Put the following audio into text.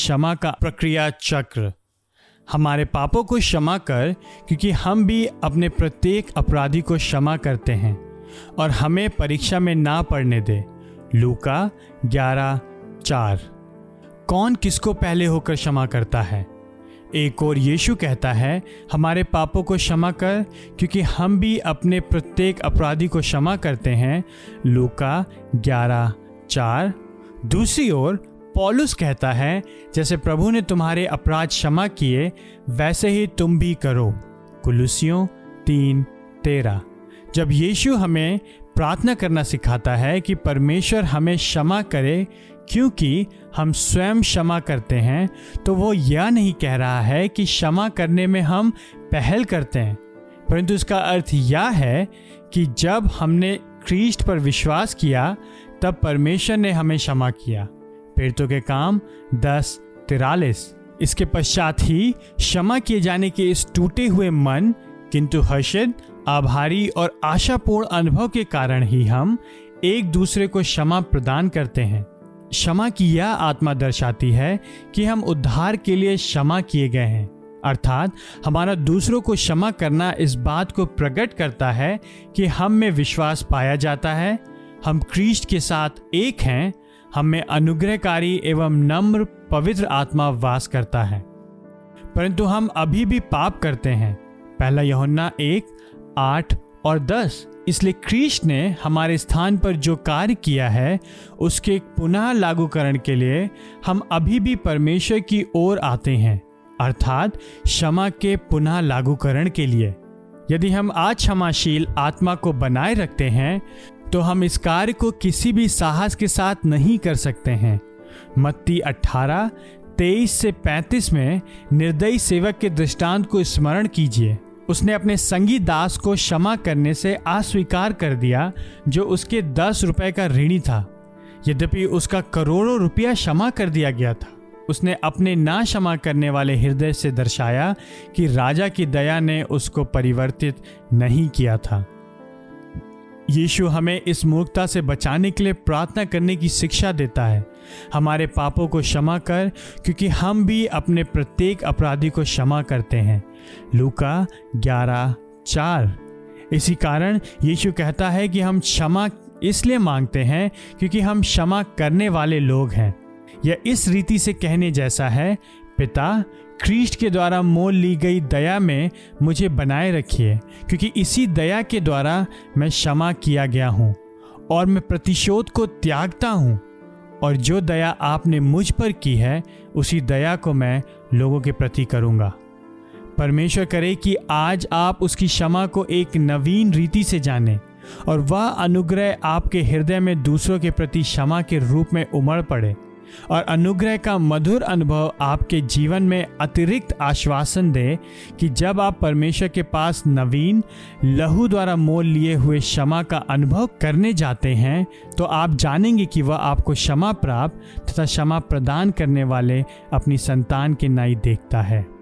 क्षमा का प्रक्रिया चक्र। हमारे पापों को क्षमा कर, क्योंकि हम भी अपने प्रत्येक अपराधी को क्षमा करते हैं, और हमें परीक्षा में ना पड़ने दे। लूका ग्यारह, चार। कौन किसको पहले होकर क्षमा करता है? एक और यीशु कहता है, हमारे पापों को क्षमा कर, क्योंकि हम भी अपने प्रत्येक अपराधी को क्षमा करते हैं। लूका ग्यारह, चार। दूसरी ओर पॉलुस कहता है, जैसे प्रभु ने तुम्हारे अपराध क्षमा किए, वैसे ही तुम भी करो। कुलुसियों तीन, तेरह। जब यीशु हमें प्रार्थना करना सिखाता है कि परमेश्वर हमें क्षमा करे, क्योंकि हम स्वयं क्षमा करते हैं तो वो यह नहीं कह रहा है कि क्षमा करने में हम पहल करते हैं। परंतु इसका अर्थ यह है कि जब हमने क्रिस्ट पर विश्वास किया, तब परमेश्वर ने हमें क्षमा किया। पीड़ितों के काम, दस, तिरालीस। इसके पश्चात ही क्षमा किए जाने के इस टूटे हुए मन, किंतु हर्षित, आभारी और आशापूर्ण अनुभव के कारण ही हम एक दूसरे को क्षमा प्रदान करते हैं। क्षमा की यह आत्मा दर्शाती है कि हम उद्धार के लिए क्षमा किए गए हैं। अर्थात, हमारा दूसरों को क्षमा करना इस बात को प्रकट करता है कि हम में विश्वास पाया जाता है, हम क्रिस्ट के साथ एक हैं हम में अनुग्रहकारी एवं नम्र, पवित्र आत्मा वास करता है। परंतु हम अभी भी पाप करते हैं। पहला यहोन्ना एक, आठ और दस। इसलिए क्रिस्ट ने हमारे स्थान पर जो कार्य किया है, उसके पुनः लागूकरण के लिए हम अभी भी परमेश्वर की ओर आते हैं, अर्थात क्षमा के पुनः लागूकरण के लिए। यदि हम आज क्षमाशील आत्मा को बनाए रखते हैं तो हम इस कार्य को किसी भी साहस के साथ नहीं कर सकते हैं। मत्ती 18 तेईस से 35 में निर्दयी सेवक के दृष्टांत को स्मरण कीजिए। उसने अपने संगी दास को क्षमा करने से अस्वीकार कर दिया, जो उसके दस रुपए का ऋणी था। यद्यपि उसका करोड़ों रुपया क्षमा कर दिया गया था। उसने अपने ना क्षमा करने वाले हृदय से दर्शाया कि राजा की दया ने उसको परिवर्तित नहीं किया था। यीशु हमें इस मूर्खता से बचाने के लिए प्रार्थना करने की शिक्षा देता है। हमारे पापों को क्षमा कर, क्योंकि हम भी अपने प्रत्येक अपराधी को क्षमा करते हैं। लूका ग्यारह चार। इसी कारण यीशु कहता है कि हम क्षमा इसलिए मांगते हैं, क्योंकि हम क्षमा करने वाले लोग हैं। यह इस रीति से कहने जैसा है, पिता क्रिस्ट के द्वारा मोल ली गई दया में मुझे बनाए रखिए, क्योंकि इसी दया के द्वारा मैं क्षमा किया गया हूँ और मैं प्रतिशोध को त्यागता हूँ। और जो दया आपने मुझ पर की है, उसी दया को मैं लोगों के प्रति करूँगा। परमेश्वर करे कि आज आप उसकी क्षमा को एक नवीन रीति से जानें और वह अनुग्रह आपके हृदय में दूसरों के प्रति क्षमा के रूप में उमड़ पड़े। और अनुग्रह का मधुर अनुभव आपके जीवन में अतिरिक्त आश्वासन दे कि जब आप परमेश्वर के पास नवीन, लहू द्वारा मोल लिए हुए क्षमा का अनुभव करने जाते हैं तो आप जानेंगे कि वह आपको क्षमा प्राप्त तथा क्षमा प्रदान करने वाले अपनी संतान के नाई देखता है।